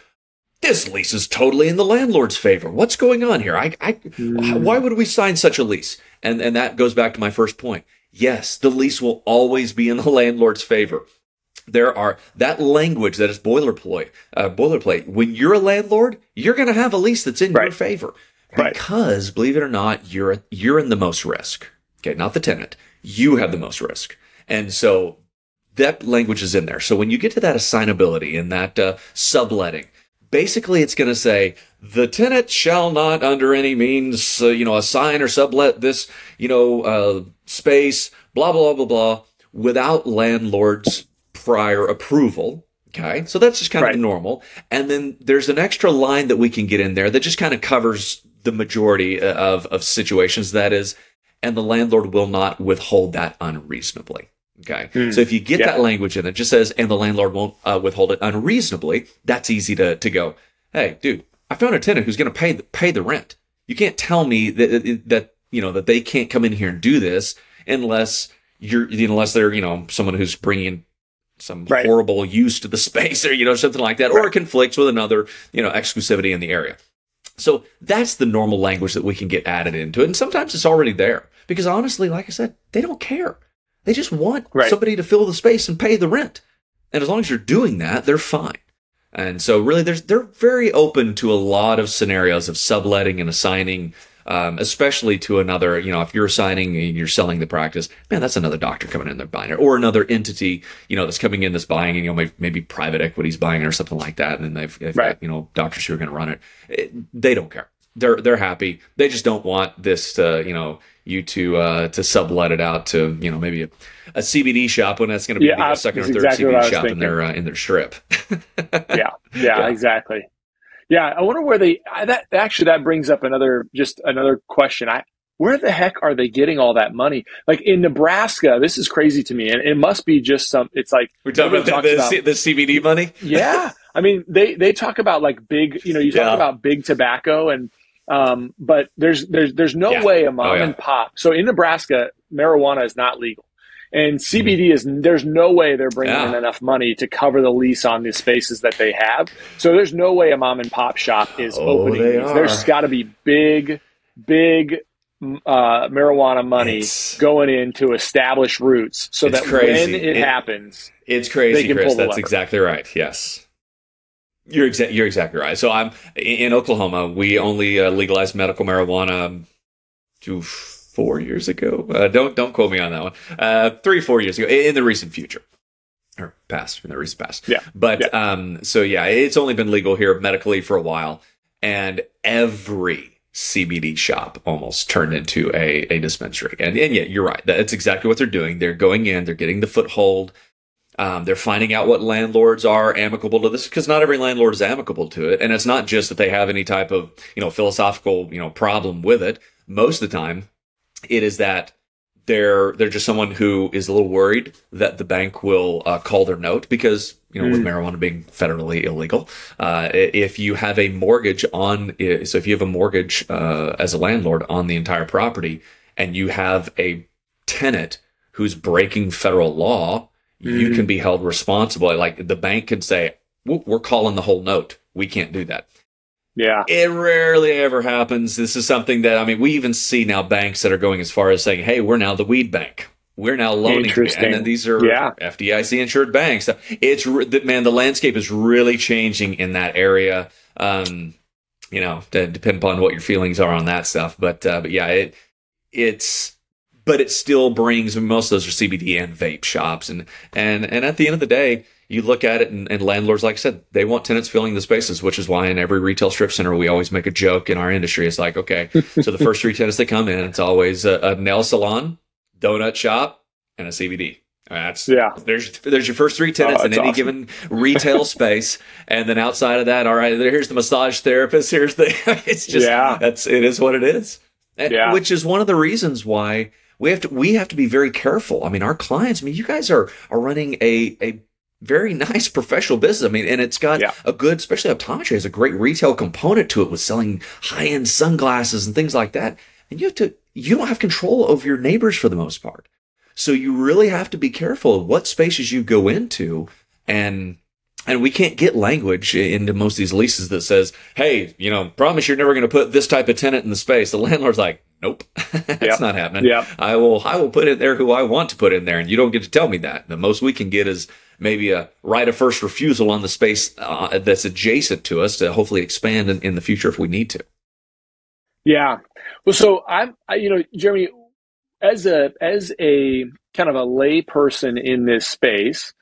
this lease is totally in the landlord's favor. What's going on here? I, I, mm. why would we sign such a lease? And, and that goes back to my first point. Yes, the lease will always be in the landlord's favor. There are that language that is boilerplate. Uh, boilerplate. When you're a landlord, you're going to have a lease that's in right. your favor because, believe it or not, you're you're in the most risk. Okay, not the tenant. You have the most risk, and so that language is in there. So when you get to that assignability and that uh, subletting, basically it's going to say the tenant shall not under any means uh, you know assign or sublet this you know uh, space blah blah blah blah without landlord's prior approval okay so that's just kind right. of normal and then there's an extra line that we can get in there that just kind of covers the majority uh, of of situations that is and the landlord will not withhold that unreasonably Okay. Mm, so if you get yeah. that language in it, just says, and the landlord won't uh, withhold it unreasonably, that's easy to, to go, hey, dude, I found a tenant who's going to pay the, pay the rent. You can't tell me that, that, you know, that they can't come in here and do this unless you're, unless they're, you know, someone who's bringing some right. horrible use to the <laughs> space or, you know, something like that, right. or it conflicts with another, you know, exclusivity in the area. So that's the normal language that we can get added into it. And sometimes it's already there because honestly, like I said, they don't care. They just want right. somebody to fill the space and pay the rent. And as long as you're doing that, they're fine. And so really there's, they're very open to a lot of scenarios of subletting and assigning, um, especially to another, you know, if you're signing and you're selling the practice, man, that's another doctor coming in there buying it or another entity, you know, that's coming in that's buying, and, you know, maybe, maybe private equity's buying it or something like that. And then they've, they've right. got, you know, doctors who are going to run it. it. They don't care. They're, they're happy. They just don't want this to, you know, you to uh, to sublet it out to you know maybe a, a CBD shop when that's going to be yeah, a second or third exactly CBD shop in their uh, in their strip. <laughs> yeah, yeah, yeah, exactly. Yeah, I wonder where they that actually that brings up another just another question. I where the heck are they getting all that money? Like in Nebraska, this is crazy to me, and it must be just some. It's like we're talking about the, about the, CBD money. <laughs> yeah, I mean they they talk about like big, you know, you talk yeah. about big tobacco and um, but there's there's there's no yeah. way a mom oh, yeah. and pop. So in Nebraska, marijuana is not legal, and CBD is there's no way they're bringing yeah. in enough money to cover the lease on the spaces that they have. So there's no way a mom and pop shop is oh, opening these. Are. There's got to be big, big uh, marijuana money it's, going in to establish roots so that crazy. when it, it, happens, it's crazy, Chris. That's exactly right. Yes. You're exactly you're exactly right. So I'm in Oklahoma. We only uh, legalized medical marijuana two four years ago. Uh, don't don't quote me on that one. Uh, three four years ago in the recent future or past in the recent past. Yeah. But yeah. um, so yeah, it's only been legal here medically for a while, and every CBD shop almost turned into a, a dispensary. And and yeah, you're right. That's exactly what they're doing. They're going in. They're getting the foothold. Um, they're finding out what landlords are amicable to this because not every landlord is amicable to it, and it's not just that they have any type of you know philosophical you know problem with it. Most of the time, it is that they're they're just someone who is a little worried that the bank will uh, call their note because you know mm. with marijuana being federally illegal, uh, if you have a mortgage on so if you have a mortgage uh, as a landlord on the entire property and you have a tenant who's breaking federal law mm. you can be held responsible. Like the bank could say, we're calling the whole note. We can't do that. Yeah. It rarely ever happens. This is something that, I mean, we even see now banks that are going as far as saying, hey, we're now the weed bank. We're now loaning. And then these are yeah. FDIC insured banks. It's, man, the landscape is really changing in that area. Um, you know, to depend upon what your feelings are on that stuff. But, uh, but yeah, it, it's, but it still brings most of those are CBD and vape shops, and and and at the end of the day, you look at it, and, and, landlords, like I said, they want tenants filling the spaces, which is why in every retail strip center we always make a joke in our industry. It's like, okay, <laughs> so the first three tenants that come in, it's always a, a nail salon, donut shop, and a CBD. That's yeah. There's there's your first three tenants oh, in any awesome. given retail <laughs> space, and then outside of that, all right, here's the massage therapist. Here's the. <laughs> It's just yeah. That's it is what it is. Yeah. Which is one of the reasons why we have to we have to be very careful. I mean, our clients. I mean, you guys are are running a a very <laughs> nice professional business. I mean, and it's got Yeah. a good, especially optometry has a great retail component to it with selling high end sunglasses and things like that. And you have to, you don't have control over your neighbors for the most part. So you really have to be careful of what spaces you go into and and we can't get language into most of these leases that says, "Hey, you know, promise you're never going to put this type of tenant in the space." The landlord's like, "Nope, <laughs> that's Yep. not happening. Yep. I will, I will put in there who I want to put in there, and you don't get to tell me that. The most we can get is maybe a right of first refusal on the space uh, that's adjacent to us to hopefully expand in, in the future if we need to." Yeah. Well, so I'm, I, you know, Jeremy, as a as a kind of a lay person in this space,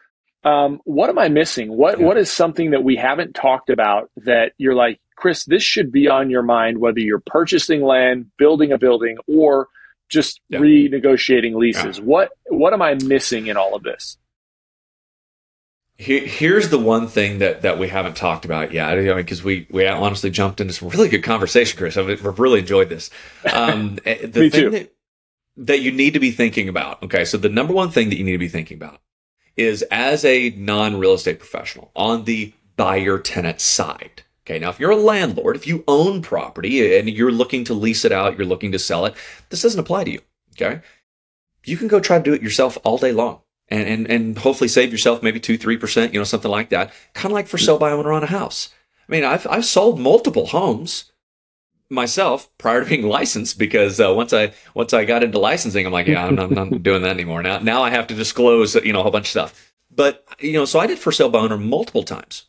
um, what am I missing? What Yeah. what is something that we haven't talked about that you're like, Chris, this should be on your mind, whether you're purchasing land, building a building, or just Yeah. renegotiating leases. What what am I missing in all of this? Here, here's the one thing that, that we haven't talked about yet. I mean, because we, we honestly jumped into some really good conversation, Chris. I've, really enjoyed this. Um, <laughs> eh, the Me thing too. That, that you need to be thinking about. Okay. So the number one thing that you need to be thinking about is as a non real estate professional on the buyer tenant side. Okay. Now, if you're a landlord, if you own property and you're looking to lease it out, you're looking to sell it, this doesn't apply to you. Okay. You can go try to do it yourself all day long and, and, and hopefully save yourself maybe two, 3%, you know, something like that. Kind of like for sale by owner on a house. I mean, I've, I've sold multiple homes myself prior to being <laughs> licensed because uh, once I once I got into licensing, I'm like, yeah, I'm not, I'm not doing that anymore. Now now I have to disclose you know a whole bunch of stuff. But you know, so I did for sale by owner multiple times,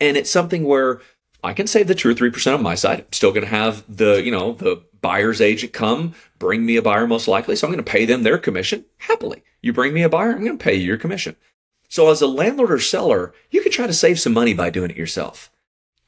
and it's something where I can save the two or three percent on my side. I'm still going to have the you know the buyer's agent come bring me a buyer most likely, so I'm going to pay them their commission happily. You bring me a buyer, I'm going to pay you your commission. So as a landlord or seller, you could try to save some money by doing it yourself.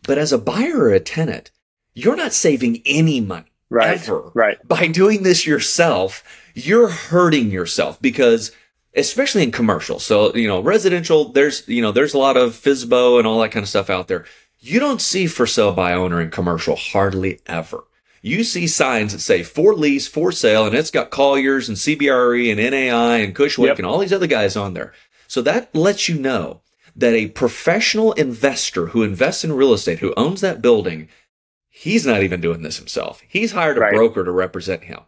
But as a buyer or a tenant, you're not saving any money Right. ever Right. by doing this yourself. You're hurting yourself because, especially in commercial, so you know, residential. There's you know, there's a lot of FSBO and all that kind of stuff out there. You don't see for sale by owner in commercial hardly ever. You see signs that say for lease, for sale, and it's got Colliers and CBRE and NAI and Cushwick Yep. and all these other guys on there. So that lets you know that a professional investor who invests in real estate, who owns that building, he's not even doing this himself. He's hired a Right. broker to represent him.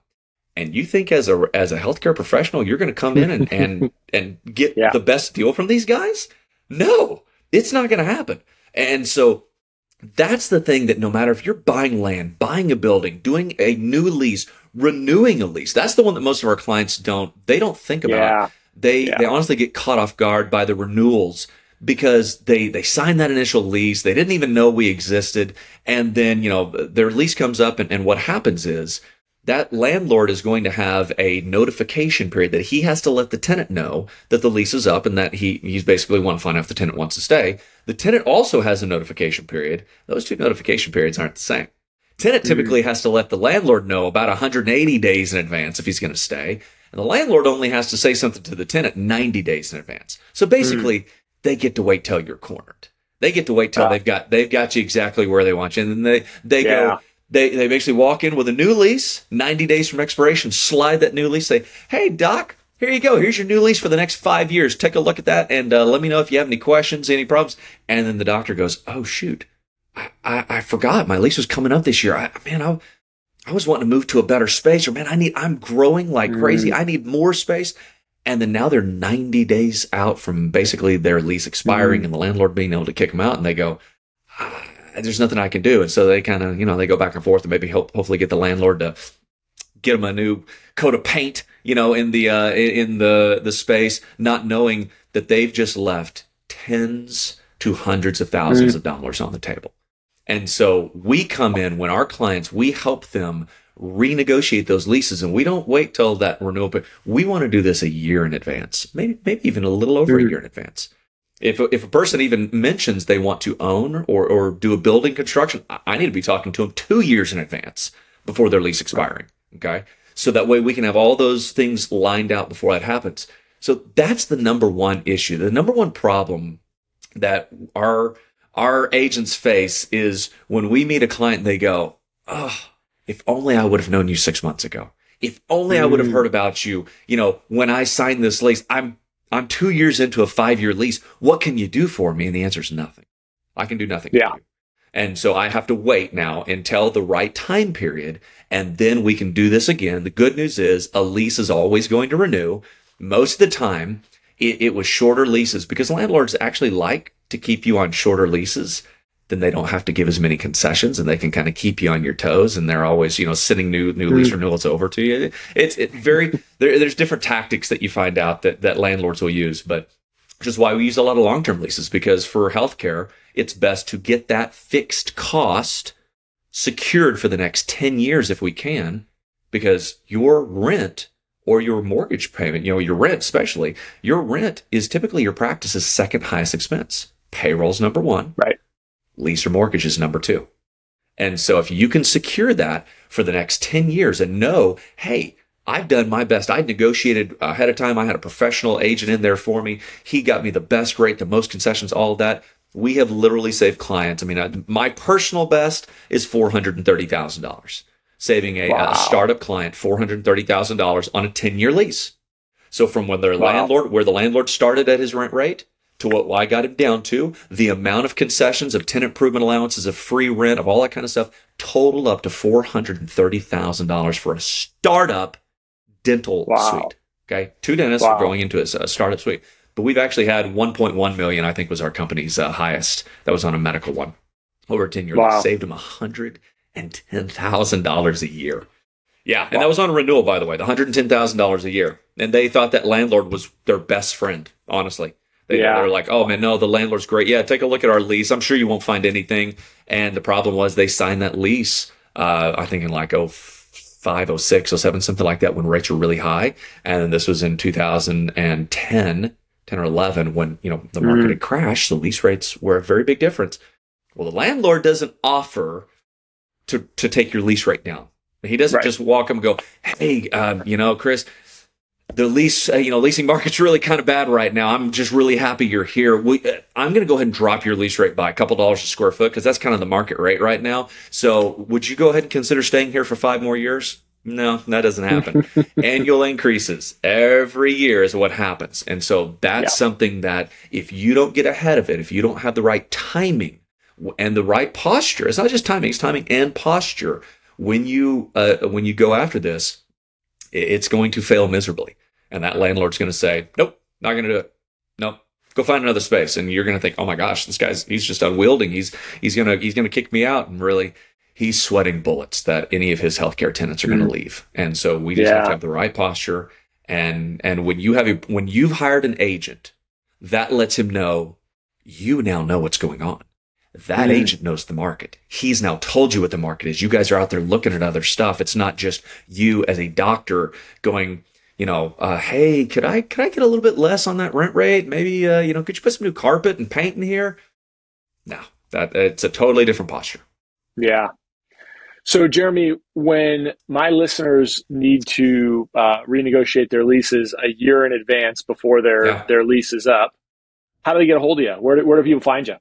And you think as a as a healthcare professional, you're going to come in and and <laughs> and get Yeah. the best deal from these guys? No, it's not going to happen. And so that's the thing that no matter if you're buying land, buying a building, doing a new lease, renewing a lease, that's the one that most of our clients don't they don't think about. Yeah. They Yeah. they honestly get caught off guard by the renewals because they they signed that initial lease, they didn't even know we existed, and then you know their lease comes up, and, and what happens is that landlord is going to have a notification period that he has to let the tenant know that the lease is up and that he he's basically want to find out if the tenant wants to stay. The tenant also has a notification period. Those two notification periods aren't the same. Tenant typically has to let the landlord know about 180 days in advance if he's going to stay. And the landlord only has to say something to the tenant 90 days in advance. So basically, they get to wait till you're cornered. They get to wait till Ah. they've got they've got you exactly where they want you. And then they they Yeah. go they they basically walk in with a new lease, 90 days from expiration, slide that new lease, say, "Hey doc, here you go. Here's your new lease for the next 5 years. Take a look at that and uh, let me know if you have any questions, any problems." And then the doctor goes, "Oh shoot. I, I, I forgot my lease was coming up this year. I, man, I, I was wanting to move to a better space, or man, I need, I'm growing like crazy. I need more space. And then now they're 90 days out from basically their lease expiring and the landlord being able to kick them out. And they go, ah, there's nothing I can do. And so they kind of, you know, they go back and forth and maybe hope, hopefully get the landlord to get them a new coat of paint, you know, in the, uh, in the, the space, not knowing that they've just left tens to hundreds of thousands of dollars on the table. And so we come in when our clients, we help them renegotiate those leases and we don't wait till that renewal, but we want to do this a year in advance, maybe, maybe even a little over a Mhm. year in advance. If, if a person even mentions they want to own or, or do a building construction, I- need to be talking to them two years in advance before their lease expiring. Okay. So that way we can have all those things lined out before that happens. So that's the number one issue. The number one problem that our our agents face is when we meet a client they go, "Oh, if only I would have known you 6 months ago. If only I would have Mm. heard about you, you know, when I signed this lease. I'm I'm two years into a five year lease. What can you do for me? And the answer is nothing. I can do nothing. Yeah. And so I have to wait now until the right time period. And then we can do this again. The good news is a lease is always going to renew. Most of the time, it, it was shorter leases because landlords actually like to keep you on shorter leases then they don't have to give as many concessions and they can kind of keep you on your toes and they're always you know sending new new lease mm. renewals over to you. It's it very there, there's different tactics that you find out that that landlords will use but which is why we use a lot of long-term leases because for healthcare it's best to get that fixed cost secured for the next 10 years if we can because your rent or your mortgage payment you know your rent especially your rent is typically your practice's second highest expense. Payroll's number one. Right lease or mortgage is number two. And so if you can secure that for the next 10 years and know, hey, I've done my best. I negotiated ahead of time. I had a professional agent in there for me. He got me the best rate, the most concessions, all of that. We have literally saved clients. I mean, I, my personal best is $430,000, saving a, wow. a, startup client $430,000 on a 10 year lease. So from when their wow. landlord, where the landlord started at his rent rate to what I got him down to, the amount of concessions, of tenant improvement allowances, of free rent, of all that kind of stuff, totaled up to $430,000 for a startup dental wow. suite. Okay. Two dentists wow. going into a, startup suite. But we've actually had 1.1 million, I think was our company's uh, highest. That was on a medical one over 10 years. Wow. Saved them $110,000 a year. Yeah. And that was on renewal, by the way, the $110,000 a year. And they thought that landlord was their best friend, honestly. They, yeah. They're like, oh man, no, the landlord's great. Yeah, take a look at our lease. I'm sure you won't find anything. And the problem was they signed that lease, uh, I think in like, oh, five, oh six, oh seven, something like that when rates were really high. And this was in 2010, 10 or 11 when, you know, the market mm. had crashed. The lease rates were a very big difference. Well, the landlord doesn't offer to, to take your lease rate down. He doesn't right. just walk them and go, Hey, um, you know, Chris, the lease, uh, you know, leasing market's really kind of bad right now. I'm just really happy you're here. We, uh, I'm going to go ahead and drop your lease rate by a couple dollars a square foot because that's kind of the market rate right now. So, would you go ahead and consider staying here for five more years? No, that doesn't happen. <laughs> Annual increases every year is what happens. And so that's yeah. something that if you don't get ahead of it, if you don't have the right timing and the right posture, it's not just timing, it's timing and posture. When you, uh, when you go after this, it's going to fail miserably. And that landlord's going to say, nope, not going to do it. Nope. Go find another space. And you're going to think, oh my gosh, this guy's, he's just unwielding. He's, he's going to, he's going to kick me out. And really, he's sweating bullets that any of his healthcare tenants are mm-hmm. going to leave. And so we just yeah. have to have the right posture. And, and when you have, a, when you've hired an agent, that lets him know you now know what's going on. That mm. agent knows the market. He's now told you what the market is. You guys are out there looking at other stuff. It's not just you as a doctor going, you know, uh, hey, could I could I get a little bit less on that rent rate? Maybe uh, you know, could you put some new carpet and paint in here? No, that it's a totally different posture. Yeah. So, Jeremy, when my listeners need to uh, renegotiate their leases a year in advance before their yeah. their lease is up, how do they get a hold of you? Where do, where do people find you?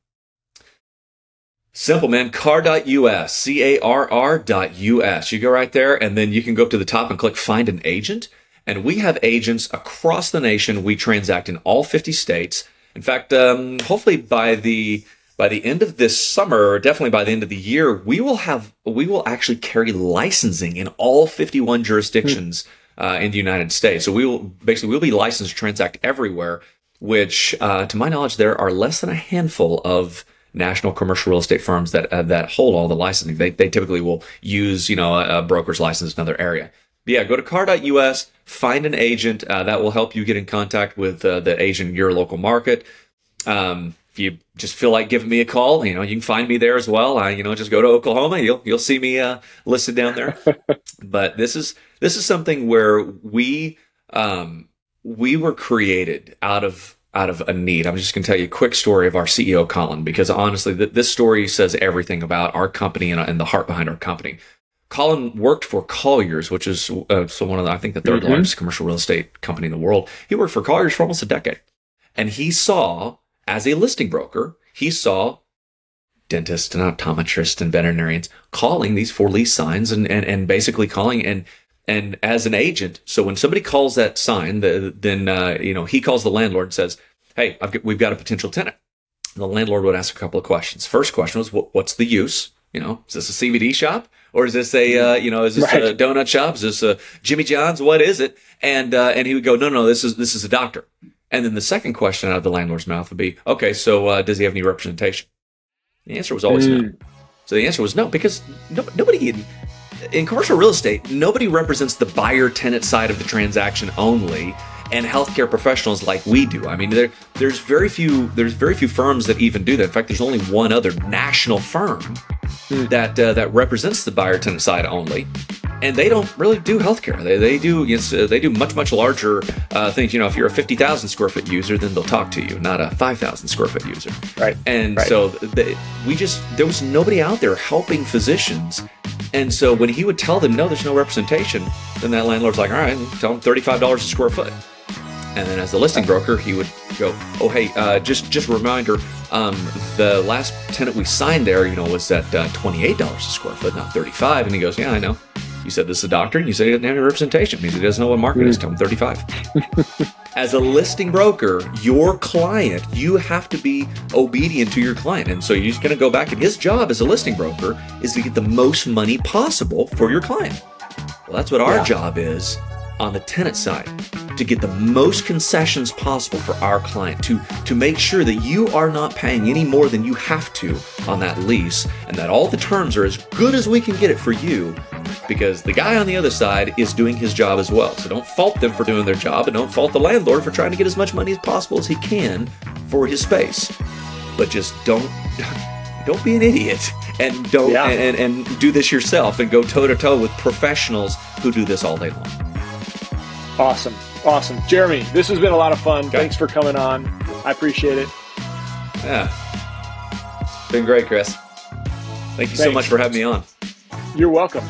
Simple, man. Carr.us, C A R R.us. You go right there, and then you can go up to the top and click Find an Agent. And we have agents across the nation. We transact in all 50 states. In fact, um, hopefully by the by the end of this summer, or definitely by the end of the year, we will have we will actually carry licensing in all 51 jurisdictions uh, in the United States. So we will basically we'll be licensed to transact everywhere. Which, uh, to my knowledge, there are less than a handful of national commercial real estate firms that uh, that hold all the licensing. They, they typically will use you know a, a broker's license in another area. But yeah, go to carr.us, find an agent uh, that will help you get in contact with uh, the agent in your local market. Um, if you just feel like giving me a call, you know, you can find me there as well. I, you know, just go to Oklahoma. You'll you'll see me uh, listed down there. <laughs> but this is this is something where we um, we were created out of out of a need. I'm just going to tell you a quick story of our CEO, Colin, because honestly, th- this story says everything about our company and, and, the heart behind our company. Colin worked for Colliers, which is uh, so one of the, I think the 3rd mm-hmm. largest commercial real estate company in the world. He worked for Colliers for almost a decade. And he saw, as a listing broker, he saw dentists and optometrists and veterinarians calling these for lease signs and, and, and basically calling and And as an agent, so when somebody calls that sign, the, then uh, you know he calls the landlord and says, "Hey, got, we've got a potential tenant." And the landlord would ask a couple of questions. First question was, "What's the use?" You know, is this a CBD shop or is this a uh, you know is this right. a donut shop? Is this a Jimmy John's? What is it? And uh, and he would go, "No, no, this is this is a doctor." And then the second question out of the landlord's mouth would be, "Okay, so uh, does he have any representation?" The answer was always mm. no. So the answer was no because no, nobody in, commercial real estate, nobody represents the buyer tenant side of the transaction only and healthcare professionals like we do. I mean, there, there's very few there's very few firms that even do that. In fact, there's only one other national firm hmm. that uh, that represents the buyer tenant side only, and they don't really do healthcare. They, they do yes, uh, they do much much larger uh, things. You know, if you're a fifty thousand square foot user, then they'll talk to you, not a five thousand square foot user. Right. And right. so they, we just there was nobody out there helping physicians and so when he would tell them, no, there's no representation, then that landlord's like, all right, tell them $35 a square foot. And then as the listing broker, he would go, oh, hey, uh, just just a reminder, um, the last tenant we signed there, you know, was at uh, $28 a square foot, not 35 And he goes, yeah, I know. You said this is a doctor, and you said he doesn't have any representation. Means he doesn't know what market is. Tell him 35. <laughs> As a listing broker, your client, you have to be obedient to your client. And so you're just going to go back, and his job as a listing broker is to get the most money possible for your client. Well, that's what our yeah. job is on the tenant side to get the most concessions possible for our client to to make sure that you are not paying any more than you have to on that lease and that all the terms are as good as we can get it for you because the guy on the other side is doing his job as well. So don't fault them for doing their job and don't fault the landlord for trying to get as much money as possible as he can for his space. But just don't <laughs> don't be an idiot and don't yeah. and, and do this yourself and go toe to toe with professionals who do this all day long. Awesome. Awesome. Jeremy, this has been a lot of fun. Okay. Thanks for coming on. I appreciate it. Yeah. Been great, Chris. Thank you Thanks. so much for having me on. You're welcome.